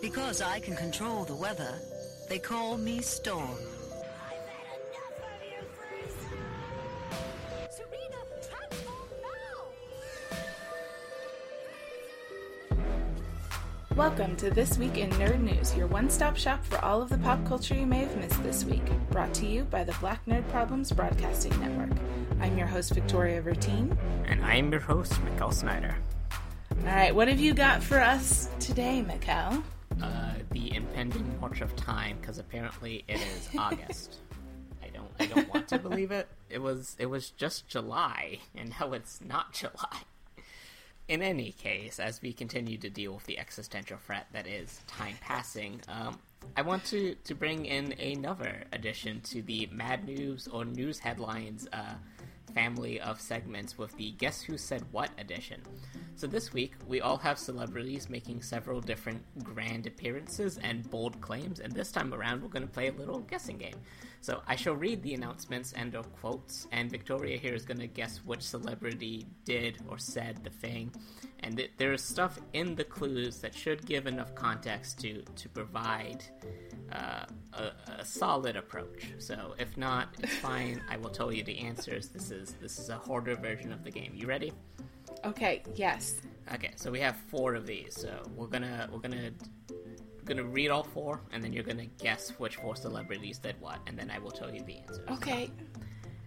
Because I can control the weather, they call me Storm. I've had enough of you, Frieza! Serena, transform now! Welcome to This Week in Nerd News, your one stop shop for all of the pop culture you may have missed this week. Brought to you by the Black Nerd Problems Broadcasting Network. I'm your host, Victoria Vertine. And I'm your host, Mikkel Snyder. All right, what have you got for us today, Mikkel? Uh, the impending march of time, because apparently it is August. I don't, I don't want to believe it. It was, it was just July, and now it's not July. In any case, as we continue to deal with the existential threat that is time passing, um, I want to, to bring in another addition to the Mad News or News Headlines uh, family of segments with the Guess Who Said What edition. So this week, we all have celebrities making several different grand appearances and bold claims, and this time around, we're going to play a little guessing game. So I shall read the announcements and or quotes, and Victoria here is going to guess which celebrity did or said the thing. And th- there is stuff in the clues that should give enough context to to provide uh, a, a solid approach. So if not, it's fine. I will tell you the answers. This is this is a harder version of the game. You ready? Okay, yes. Okay, so we have four of these. So we're gonna we're gonna gonna read all four, and then you're gonna guess which four celebrities did what, and then I will tell you the answer. Okay.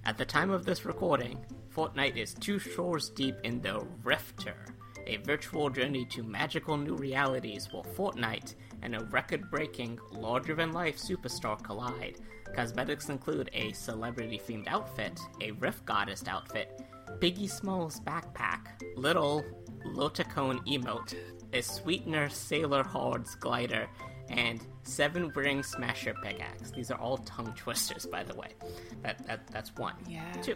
At the time of this recording, Fortnite is two shores deep in the Rift Tour, a virtual journey to magical new realities where Fortnite and a record breaking, larger than life superstar collide. Cosmetics include a celebrity themed outfit, a Rift Goddess outfit, Piggy Smallz backpack, little Lotacone emote, a Sweetener Sailor Hordes glider, and Seven Ring Smasher pickaxe. These are all tongue twisters, by the way. That, that that's one. Yeah. Two.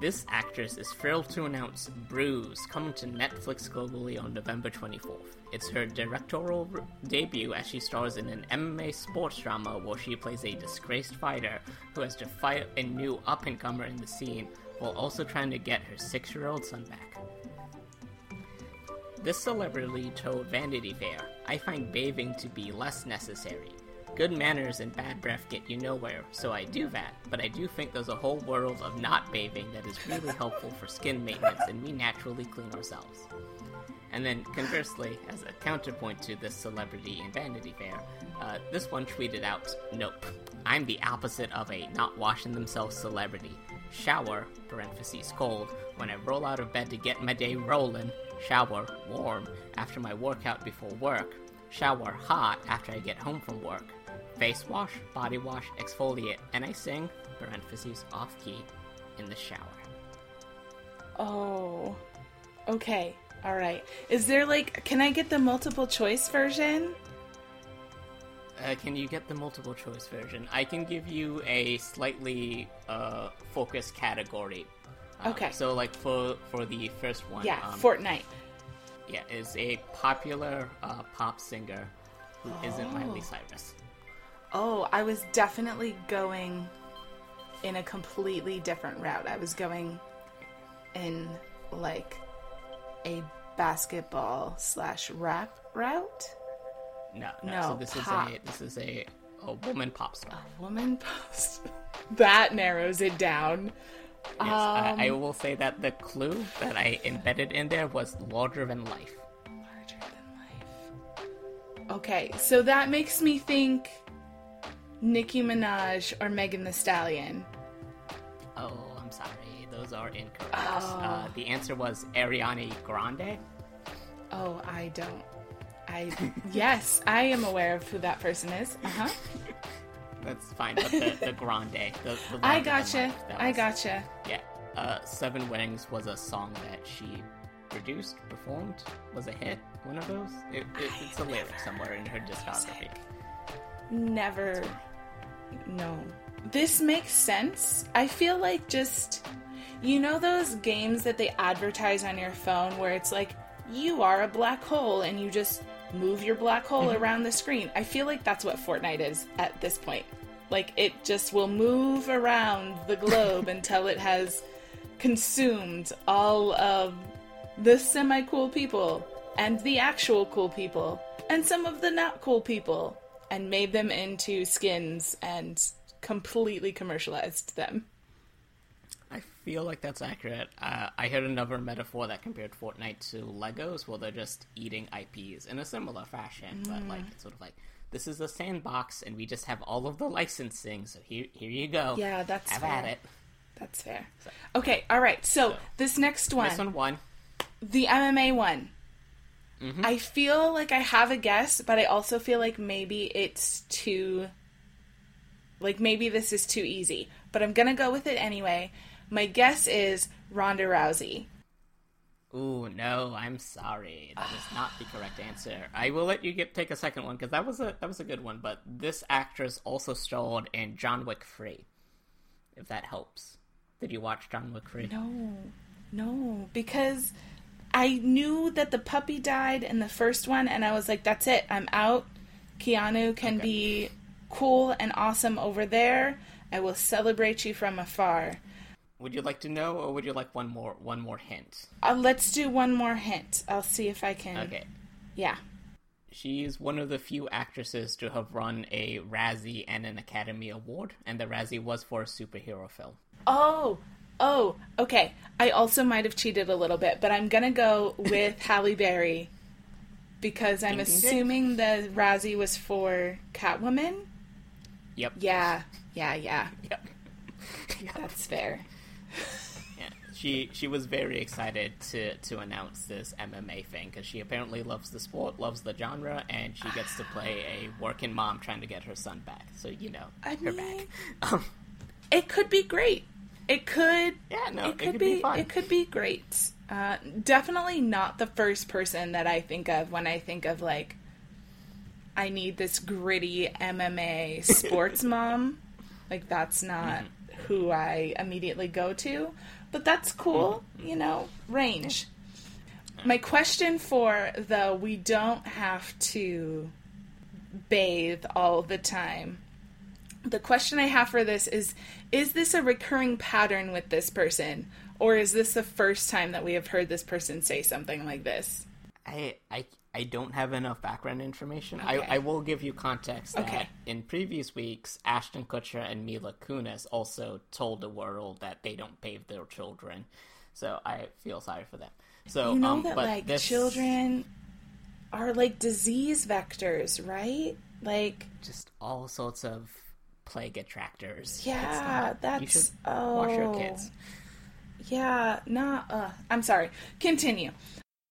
This actress is thrilled to announce Bruised coming to Netflix globally on November 24th. It's her directorial re- debut as she stars in an MMA sports drama where she plays a disgraced fighter who has to fight a new up and comer in the scene while also trying to get her six year old son back. This celebrity told Vanity Fair, I find bathing to be less necessary. Good manners and bad breath get you nowhere, so I do that, but I do think there's a whole world of not bathing that is really helpful for skin maintenance and we naturally clean ourselves. And then, conversely, as a counterpoint to this celebrity in Vanity Fair, uh, this one tweeted out, Nope, I'm the opposite of a not washing themselves celebrity. Shower, parentheses cold, when I roll out of bed to get my day rolling. Shower, warm, after my workout before work. Shower, hot, after I get home from work. Face wash, body wash, exfoliate, and I sing, parentheses off key, in the shower. Oh. Okay. All right. Is there like can I get the multiple choice version? Uh, can you get the multiple choice version? I can give you a slightly uh, focused category. Um, Okay. So, like for for the first one, Yeah, um, Fortnite. yeah, is a popular uh, pop singer who not Miley Oh. Cyrus. Oh, I was definitely going in a completely different route. I was going in like a basketball slash rap route. No, no. No, so this pop. is a this is a a woman pop star. A Woman post. that narrows it down. Yes, I, I Um, will say that the clue that I embedded in there was larger than life. Larger than life. Okay, so that makes me think Nicki Minaj or Megan Thee Stallion. Oh, I'm sorry, those are incorrect. Oh. Uh, the answer was Ariana Grande. Oh, I don't. I yes, I am aware of who that person is. Uh huh. That's fine, but the, the Grande. The, the I gotcha. I was- gotcha. Yeah. Uh, Seven Weddings was a song that she produced, performed, was a hit. One of those. It, it, it's a lyric somewhere in her discography. Never. No. This makes sense. I feel like just. You know those games that they advertise on your phone where it's like, you are a black hole and you just move your black hole mm-hmm. around the screen? I feel like that's what Fortnite is at this point. Like, it just will move around the globe until it has consumed all of the semi cool people and the actual cool people and some of the not cool people and made them into skins and completely commercialized them. I feel like that's accurate. Uh, I heard another metaphor that compared Fortnite to Legos, where they're just eating IPs in a similar fashion, but like it's sort of like this is a sandbox, and we just have all of the licensing. So here, here you go. Yeah, that's have fair. at it. That's fair. Okay, all right. So, this next one, This one won. the MMA one. Mm-hmm. I feel like I have a guess, but I also feel like maybe it's too like maybe this is too easy. But I'm going to go with it anyway. My guess is Ronda Rousey. Ooh, no, I'm sorry. That is not the correct answer. I will let you get take a second one because that was a that was a good one. But this actress also starred in John Wick Free. If that helps. Did you watch John Wick Free? No. No, because I knew that the puppy died in the first one and I was like that's it. I'm out. Keanu can Okay. be cool and awesome over there. I will celebrate you from afar. Would you like to know, or would you like one more one more hint? Uh, let's do one more hint. I'll see if I can. Okay. Yeah. She's one of the few actresses to have run a Razzie and an Academy Award, and the Razzie was for a superhero film. Oh, oh, okay. I also might have cheated a little bit, but I'm gonna go with Halle Berry because I'm assuming the Razzie was for Catwoman. Yep. Yeah, yeah, yeah. Yep. That's fair. She she was very excited to to announce this MMA thing because she apparently loves the sport, loves the genre, and she gets to play a working mom trying to get her son back. So you know, I her mean, back. Um, it could be great. It could. Yeah, no, it it could could be. be fun. It could be great. Uh, definitely not the first person that I think of when I think of like, I need this gritty MMA sports mom. Like that's not who I immediately go to, but that's cool. You know, range. My question for the we don't have to bathe all the time the question I have for this is Is this a recurring pattern with this person? Or is this the first time that we have heard this person say something like this? I I I don't have enough background information. Okay. I I will give you context that Okay. in previous weeks, Ashton Kutcher and Mila Kunis also told the world that they don't bathe their children. So I feel sorry for them. So You know um, that, but like, this, children are like disease vectors, right? Like, just all sorts of plague attractors. Yeah, not- you that's. should oh. wash your kids. Yeah, not. Uh, I'm sorry. Continue.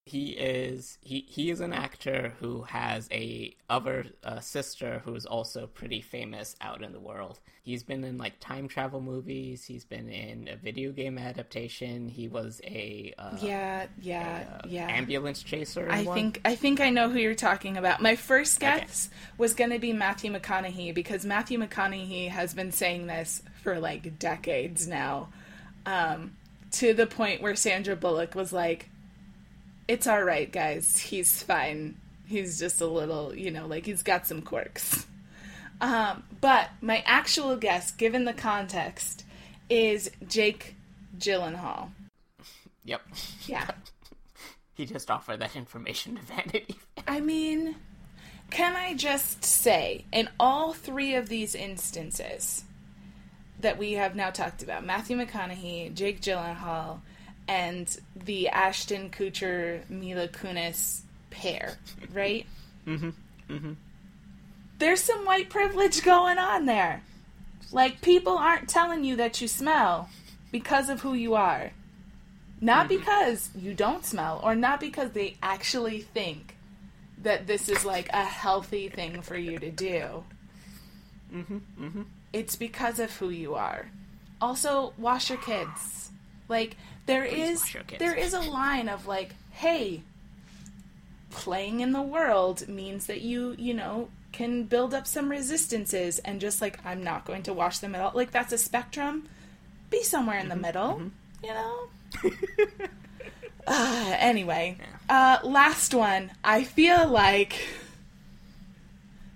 He is he he is an actor who has a other uh, sister who's also pretty famous out in the world. He's been in like time travel movies. He's been in a video game adaptation. He was a uh, Yeah, yeah, uh, yeah. ambulance chaser. I one. think I think I know who you're talking about. My first Okay. guess was going to be Matthew McConaughey because Matthew McConaughey has been saying this for like decades now, um, to the point where Sandra Bullock was like, "It's all right, guys. He's fine. He's just a little, you know, like he's got some quirks." Um, but my actual guess, given the context, is Jake Gyllenhaal. Yep. Yeah. he just offered that information to Vanity. I mean, can I just say, in all three of these instances that we have now talked about Matthew McConaughey, Jake Gyllenhaal, and the Ashton Kutcher Mila Kunis pair, right? mm-hmm. Mm-hmm. There's some white privilege going on there. Like, people aren't telling you that you smell because of who you are. Not because you don't smell, or not because they actually think that this is like a healthy thing for you to do. Mm-hmm, It's because of who you are. Also, wash your kids. Like there Please is wash your kids. there is a line of like, hey, playing in the world means that you you know can build up some resistances, and just like I'm not going to wash them at all. Like that's a spectrum. Be somewhere in the middle, you know. Uh, anyway, uh, last one. I feel like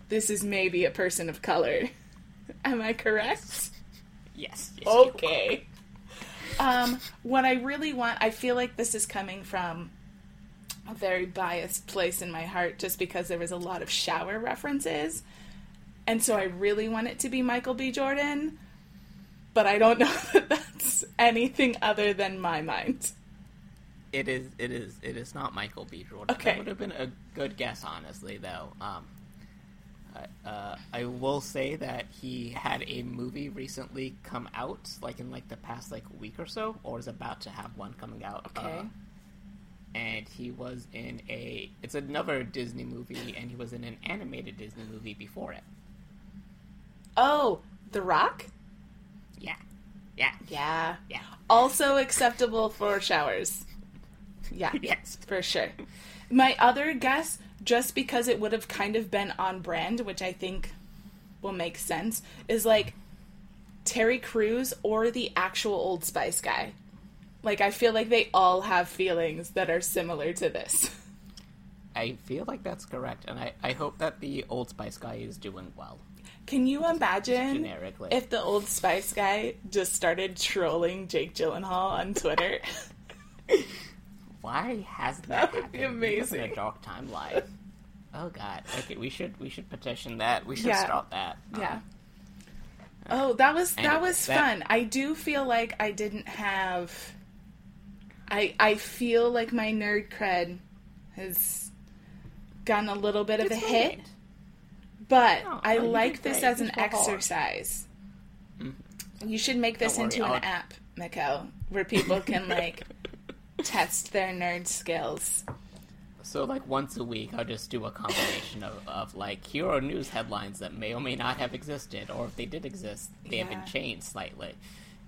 this is maybe a person of color. Am I correct? Yes. yes. Okay. Um, what I really want, I feel like this is coming from a very biased place in my heart just because there was a lot of shower references. And so I really want it to be Michael B. Jordan, but I don't know that that's anything other than my mind. It is. It is. It is not Michael B. Jordan. Okay. That would have been a good guess, honestly. Though, um, uh, I will say that he had a movie recently come out, like in like the past like week or so, or is about to have one coming out. Okay. uh, and he was in a. It's another Disney movie, and he was in an animated Disney movie before it. Oh, The Rock? Yeah. Yeah. Yeah. Yeah. Also acceptable for showers. Yeah. Yes. For sure. My other guess, just because it would have kind of been on brand, which I think will make sense, is like Terry Crews or the actual Old Spice guy. Like, I feel like they all have feelings that are similar to this. I feel like that's correct, and I, I hope that the Old Spice guy is doing well. Can you imagine generically. if the Old Spice guy just started trolling Jake Gyllenhaal on Twitter? Why hasn't That that, would happened? In amazing. a dark timeline. oh God. Okay, we should we should petition that. We should Yeah. start that. Yeah. Um, oh, that was that was that- fun. I do feel like I didn't have. I I feel like my nerd cred has gotten a little bit of a hit, fine. but No, I oh, no, like this great. as an hard. exercise. Mm-hmm. You should make this into worry, an I'll- app, Mikko, where people can like test their nerd skills. So like once a week, I'll just do a combination of, of like hero news headlines that may or may not have existed, or if they did exist, they have been changed slightly.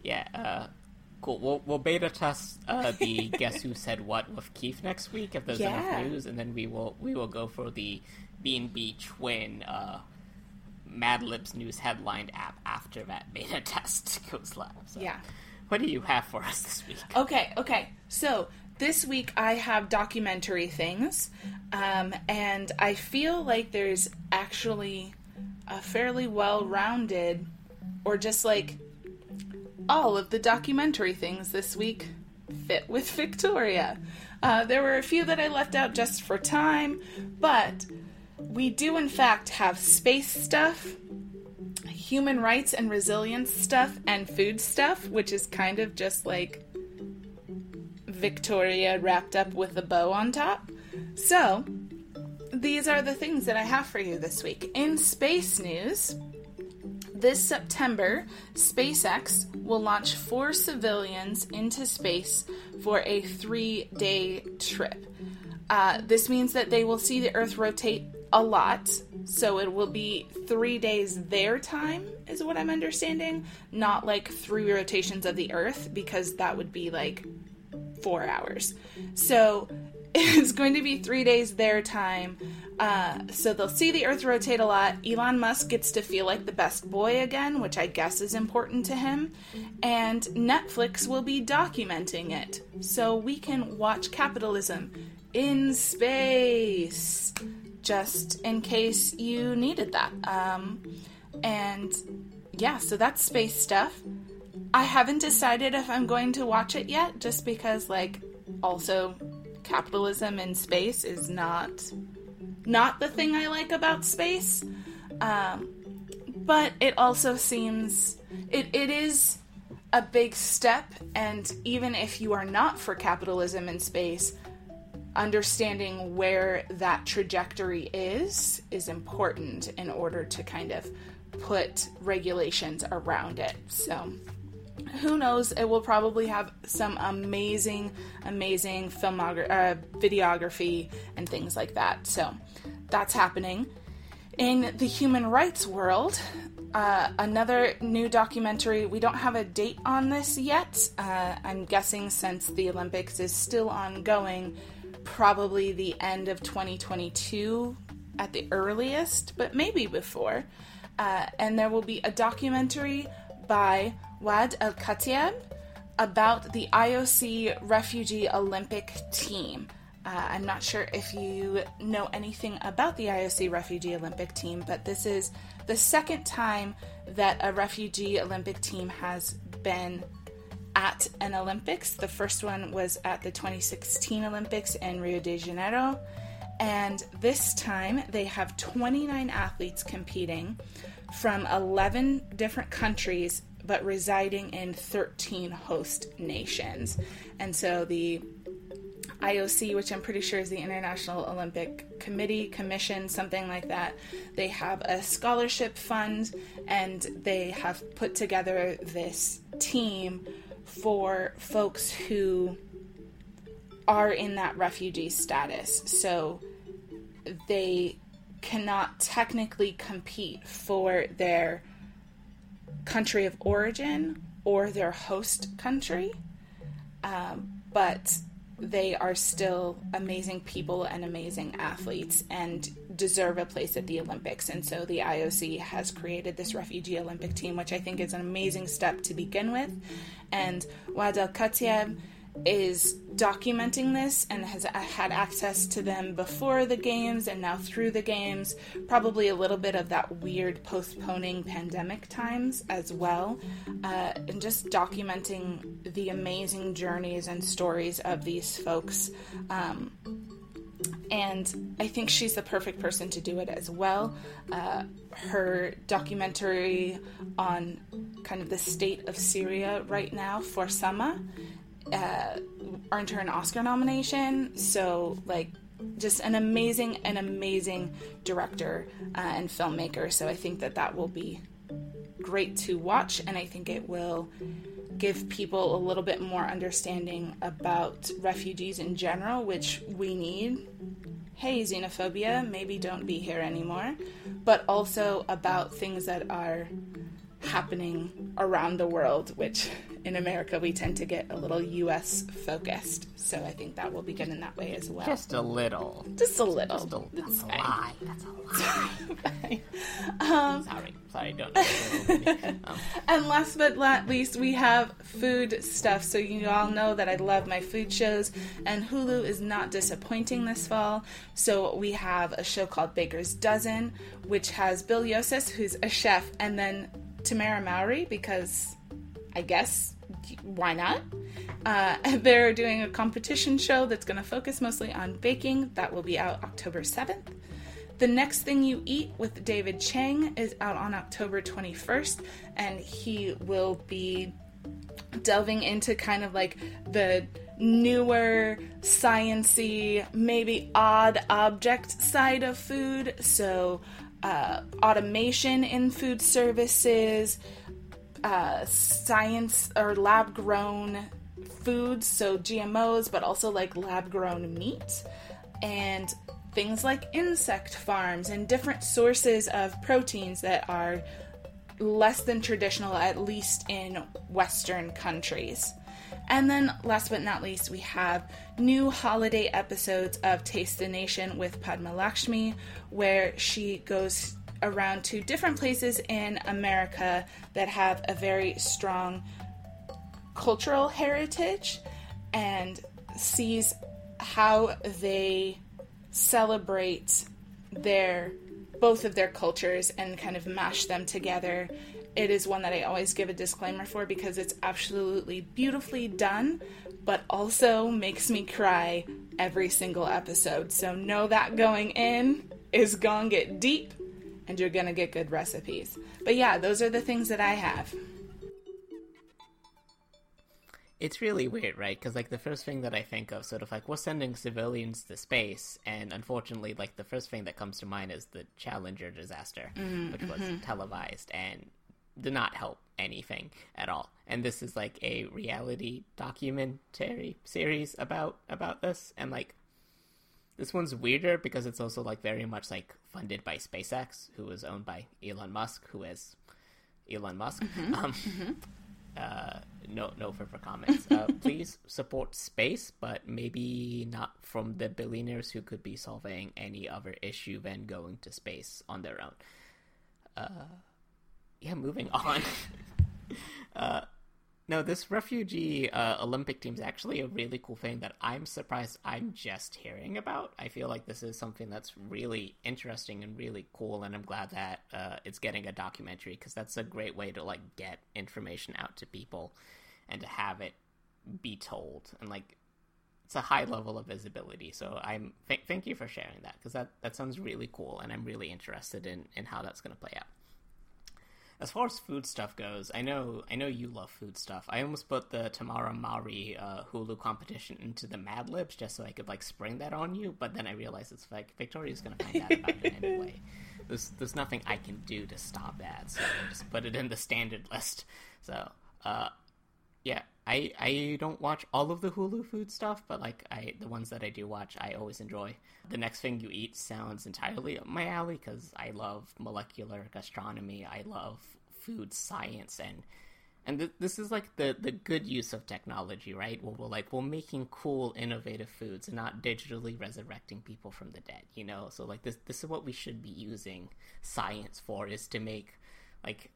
Yeah. Uh, cool. We'll we'll beta test uh, the guess who said what with Keith next week if there's Yeah. enough news, and then we will we will go for the B and B twin. Uh, Mad Libs news headline app after that beta test goes live. So, Yeah. What do you have for us this week? Okay, okay. So this week I have documentary things, um, and I feel like there's actually a fairly well rounded, or just like all of the documentary things this week fit with Victoria. Uh, there were a few that I left out just for time, but we do in fact have space stuff human rights and resilience stuff and food stuff, which is kind of just like Victoria wrapped up with a bow on top. So, these are the things that I have for you this week. In space news, this September, SpaceX will launch four civilians into space for a three day trip. Uh, this means that they will see the Earth rotate a lot, so it will be three days their time, is what I'm understanding, not like three rotations of the Earth, because that would be like four hours. So it's going to be three days their time. Uh, so they'll see the Earth rotate a lot. Elon Musk gets to feel like the best boy again, which I guess is important to him. And Netflix will be documenting it. So we can watch capitalism in space, just in case you needed that. Um, and yeah, so that's space stuff. I haven't decided if I'm going to watch it yet, just because, like, also capitalism in space is not not the thing I like about space. Um, but it also seems it, it is a big step, and even if you are not for capitalism in space, understanding where that trajectory is is important in order to kind of put regulations around it. So who knows? It will probably have some amazing, amazing filmogra- uh, videography and things like that. So that's happening. In the human rights world, uh, another new documentary. We don't have a date on this yet. Uh, I'm guessing since the Olympics is still ongoing, probably the end of 2022 at the earliest, but maybe before. Uh, and there will be a documentary by Waad al-Kateab about the IOC Refugee Olympic Team. Uh, I'm not sure if you know anything about the IOC Refugee Olympic Team, but this is the second time that a refugee Olympic team has been at an Olympics. The first one was at the 2016 Olympics in Rio de Janeiro. And this time they have 29 athletes competing from 11 different countries, but residing in 13 host nations. And so the IOC, which I'm pretty sure is the International Olympic Committee, Commission, something like that. They have a scholarship fund and they have put together this team for folks who are in that refugee status. So they cannot technically compete for their country of origin or their host country, um, but they are still amazing people and amazing athletes and deserve a place at the Olympics. And so the IOC has created this refugee Olympic team, which I think is an amazing step to begin with. And Waad al-Kateab is documenting this and has had access to them before the games and now through the games. Probably a little bit of that weird postponing pandemic times as well. Uh, and just documenting the amazing journeys and stories of these folks. Um, and I think she's the perfect person to do it as well. Uh, her documentary on kind of the state of Syria right now for Sama uh, earned her an Oscar nomination. So, like, just an amazing, an amazing director uh, and filmmaker. So, I think that that will be great to watch, and I think it will give people a little bit more understanding about refugees in general, which we need. Hey, xenophobia, maybe don't be here anymore, but also about things that are happening around the world, which in America we tend to get a little US focused. So I think that will be good in that way as well. Just a little. Just a little. Just a, that's a lie. That's a lie. um, sorry. Sorry, don't. um, and last but not least, we have food stuff. So you all know that I love my food shows, and Hulu is not disappointing this fall. So we have a show called Baker's Dozen, which has Bill Yosses, who's a chef, and then Tamera Mowry, because I guess why not? Uh, they're doing a competition show that's going to focus mostly on baking. That will be out October 7th. The Next Thing You Eat with David Chang is out on October 21st, and he will be delving into kind of like the newer, sciency, maybe odd object side of food. So, uh, automation in food services, uh, science or lab grown foods, so GMOs, but also like lab grown meat, and things like insect farms and different sources of proteins that are less than traditional, at least in Western countries. And then, last but not least, we have new holiday episodes of Taste the Nation with Padma Lakshmi, where she goes around to different places in America that have a very strong cultural heritage and sees how they celebrate their both of their cultures and kind of mash them together. It is one that I always give a disclaimer for because it's absolutely beautifully done, but also makes me cry every single episode. So know that going in is gonna get deep and you're gonna get good recipes. But yeah, those are the things that I have. It's really weird, right? Because like the first thing that I think of, sort of like we're sending civilians to space, and unfortunately, like the first thing that comes to mind is the Challenger disaster, mm-hmm, which was mm-hmm. televised and did not help anything at all. And this is like a reality documentary series about about this, and like this one's weirder because it's also like very much like funded by SpaceX, who is owned by Elon Musk, who is Elon Musk. Um, uh, no, no further comments. Uh, please support space, but maybe not from the billionaires who could be solving any other issue than going to space on their own. Uh, yeah, moving on. no, this refugee uh, Olympic team is actually a really cool thing that I'm surprised I'm just hearing about. I feel like this is something that's really interesting and really cool, and I'm glad that uh, it's getting a documentary because that's a great way to like get information out to people. and to have it be told and like it's a high level of visibility. So I'm th- thank you for sharing that because that that sounds really cool, and I'm really interested in in how that's going to play out. As far as food stuff goes, I know I know you love food stuff. I almost put the Tamera Mowry uh, Hulu competition into the Mad Libs just so I could like spring that on you, but then I realized it's like Victoria's going to find out about it anyway. There's there's nothing I can do to stop that, so I just put it in the standard list. So, uh, yeah, I I don't watch all of the Hulu food stuff, but like I the ones that I do watch, I always enjoy. The next thing you eat sounds entirely up my alley because I love molecular gastronomy. I love food science and and th- this is like the the good use of technology, right? We're like we're making cool, innovative foods and not digitally resurrecting people from the dead. You know, so like this this is what we should be using science for is to make like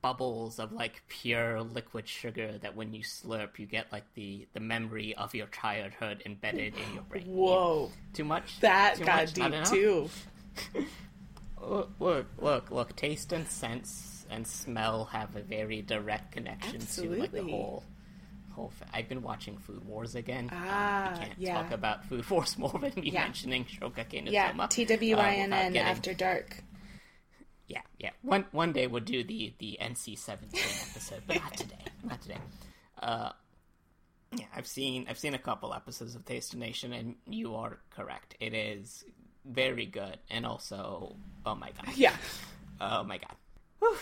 bubbles of like pure liquid sugar that when you slurp you get like the the memory of your childhood embedded in your brain Whoa, too much that Too got much? Deep too. look look look look taste and sense and smell have a very direct connection to like the whole whole fa- i've been watching food wars again Um, Ah, we can't yeah. talk about food wars more than me Yeah. mentioning Shokugeki no Yeah, uh, TWINN getting- after dark. Yeah, yeah. One one day we'll do the the NC seventeen episode, but not today. Not today. Uh, yeah, I've seen I've seen a couple episodes of Taste of Nation, and you are correct. It is very good, and also, oh my god, Yeah. oh my god. Whew.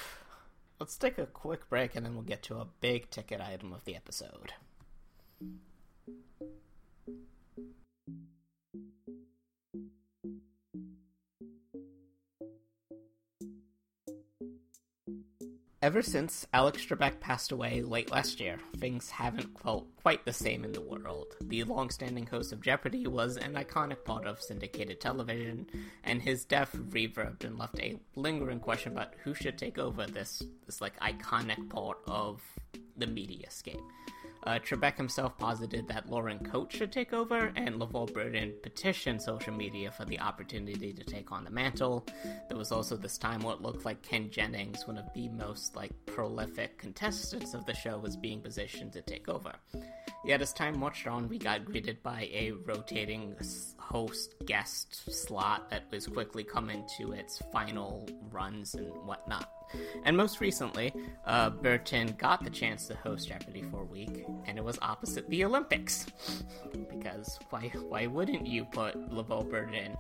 Let's take a quick break, and then we'll get to a big ticket item of the episode. Ever since Alex Trebek passed away late last year, things haven't felt quite the same in the world. The long-standing host of Jeopardy was an iconic part of syndicated television, and his death reverbed and left a lingering question about who should take over this this like iconic part of the media mediascape. Uh, Trebek himself posited that Laura Coates should take over, and LeVar Burton petitioned social media for the opportunity to take on the mantle. There was also this time it looked like Ken Jennings, one of the most like prolific contestants of the show, was being positioned to take over. Yet as time marched on, we got greeted by a rotating host guest slot that was quickly coming to its final runs and whatnot. And most recently, uh, Burton got the chance to host Jeopardy for a week, and it was opposite the Olympics. because why why wouldn't you put LeVar Burton,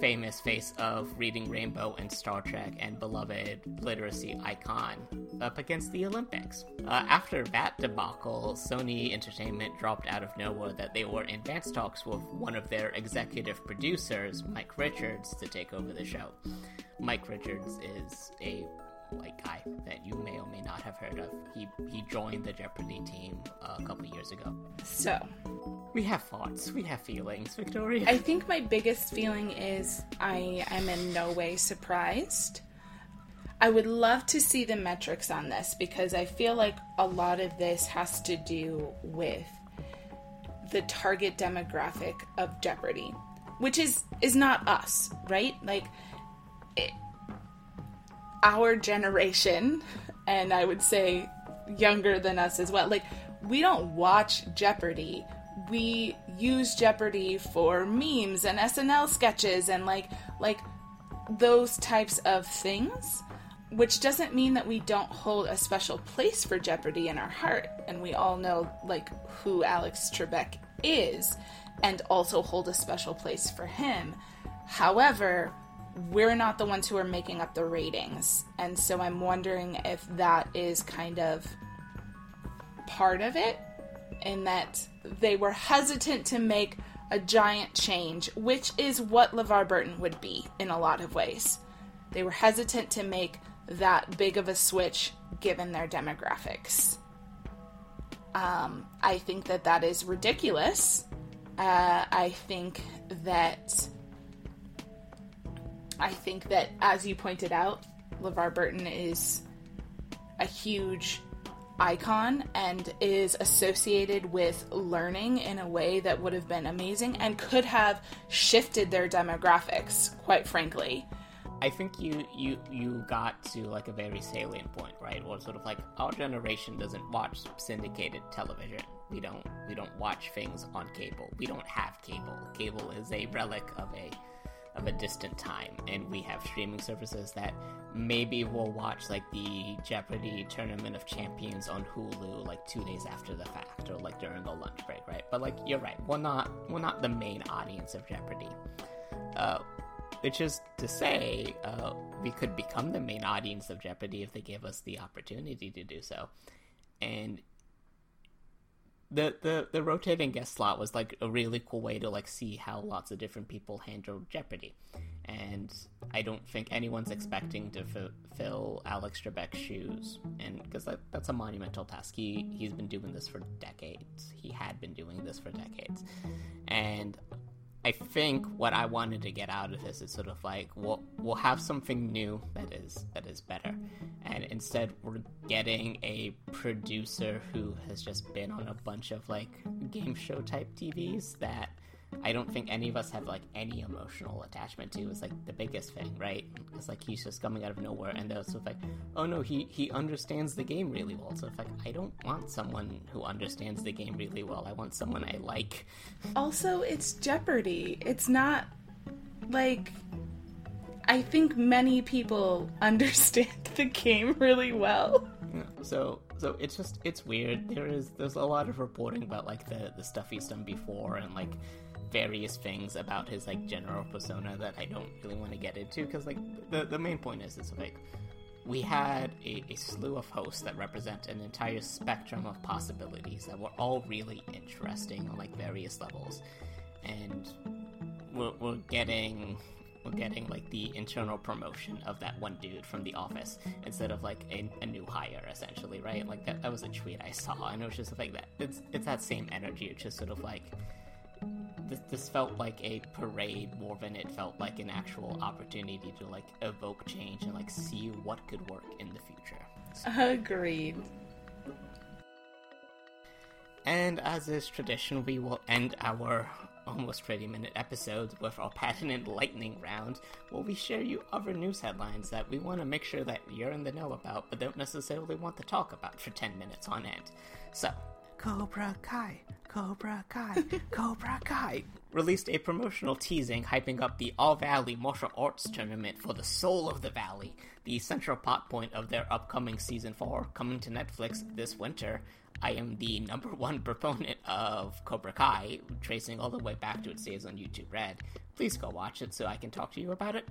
famous face of Reading Rainbow and Star Trek and beloved literacy icon, up against the Olympics? Uh, after that debacle, Sony Entertainment dropped out of nowhere that they were in advanced talks with one of their executive producers, Mike Richards, to take over the show. Mike Richards is a white guy that you may or may not have heard of. He he joined the Jeopardy team uh, a couple years ago. So, We have thoughts, we have feelings, Victoria. I think my biggest feeling is I am in no way surprised. I would love to see the metrics on this because I feel like a lot of this has to do with the target demographic of Jeopardy, which is is not us, right? Like it, our generation and I would say younger than us as well. Like we don't watch Jeopardy. We use Jeopardy for memes and SNL sketches and like like those types of things, which doesn't mean that we don't hold a special place for Jeopardy in our heart and we all know like who Alex Trebek is and also hold a special place for him. However, we're not the ones who are making up the ratings. And so I'm wondering if that is kind of part of it, in that they were hesitant to make a giant change, which is what LeVar Burton would be in a lot of ways. They were hesitant to make that big of a switch given their demographics. Um, I think that that is ridiculous. Uh, I think that I think that, as you pointed out, LeVar Burton is a huge icon and is associated with learning in a way that would have been amazing and could have shifted their demographics, quite frankly. I think you you you got to like a very salient point, right? Or sort of like our generation doesn't watch syndicated television. We don't we don't watch things on cable. We don't have cable. Cable is a relic of a of a distant time, and we have streaming services that maybe we'll watch like the Jeopardy Tournament of Champions on Hulu like two days after the fact, or like during the lunch break, right? But like you're right, we're not we're not the main audience of Jeopardy. Uh, which is to say, uh, we could become the main audience of Jeopardy if they gave us the opportunity to do so. And the the the rotating guest slot was like a really cool way to like see how lots of different people handle Jeopardy. And I don't think anyone's expecting to f- fill Alex Trebek's shoes, and because that, that's a monumental task. He he's been doing this for decades. He had been doing this for decades, and I think what I wanted to get out of this is sort of like we'll we'll have something new that is that is better, and instead we're getting a producer who has just been on a bunch of like game show type TVs that I don't think any of us have like any emotional attachment to. Is like the biggest thing, right? It's like he's just coming out of nowhere, and of like, oh no, he he understands the game really well. So it's like I don't want someone who understands the game really well. I want someone I like. Also, it's Jeopardy. It's not like I think many people understand the game really well. Yeah, So so it's just it's weird. There is there's a lot of reporting about like the the stuff he's done before and like various things about his like general persona that I don't really want to get into because like the the main point is it's like we had a, a slew of hosts that represent an entire spectrum of possibilities that were all really interesting on like various levels. And we're, we're getting we're getting like the internal promotion of that one dude from the office instead of like a, a new hire essentially right? Like that, that was a tweet i saw and it was just like that it's it's that same energy it's just sort of like this, this felt like a parade more than it felt like an actual opportunity to like evoke change and like see what could work in the future Agreed. And as is tradition, we will end our almost 30 minute episodes with our patented lightning round, where we share you other news headlines that we want to make sure that you're in the know about, but don't necessarily want to talk about for 10 minutes on end. So, Cobra Kai, Cobra Kai, Cobra Kai released a promotional teasing hyping up the All Valley Martial Arts Tournament for the Soul of the Valley, the central plot point of their upcoming season 4, coming to Netflix this winter. I am the number one proponent of Cobra Kai, tracing all the way back to its days on YouTube Red. Please go watch it so I can talk to you about it.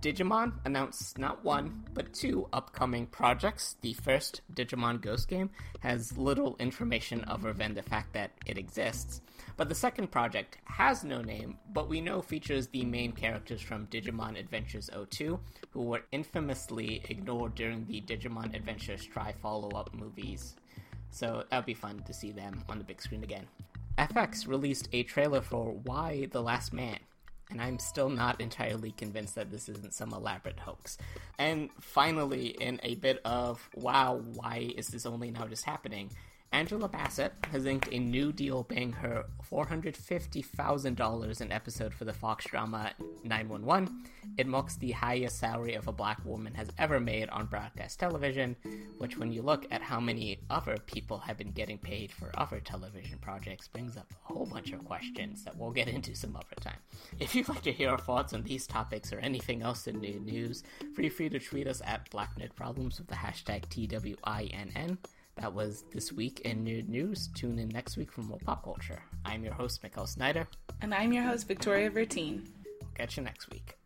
Digimon announced not one, but two upcoming projects. The first, Digimon Ghost Game, has little information other than the fact that it exists. But the second project has no name, but we know features the main characters from Digimon Adventures 02, who were infamously ignored during the Digimon Adventures Tri follow up movies. So that would be fun to see them on the big screen again. FX released a trailer for Y: The Last Man, and I'm still not entirely convinced that this isn't some elaborate hoax. And finally, in a bit of wow, why is this only now just happening? Angela Bassett has inked a new deal paying her $450,000 an episode for the Fox drama 911. It marks the highest salary of a black woman has ever made on broadcast television, which, when you look at how many other people have been getting paid for other television projects, brings up a whole bunch of questions that we'll get into some other time. If you'd like to hear our thoughts on these topics or anything else in the news, feel free to tweet us at Black Nerd Problems with the hashtag TWINN. That was this week in Nerd News. Tune in next week for more pop culture. I'm your host, Mikkel Snyder. And I'm your host, Victoria Vertine. Catch you next week.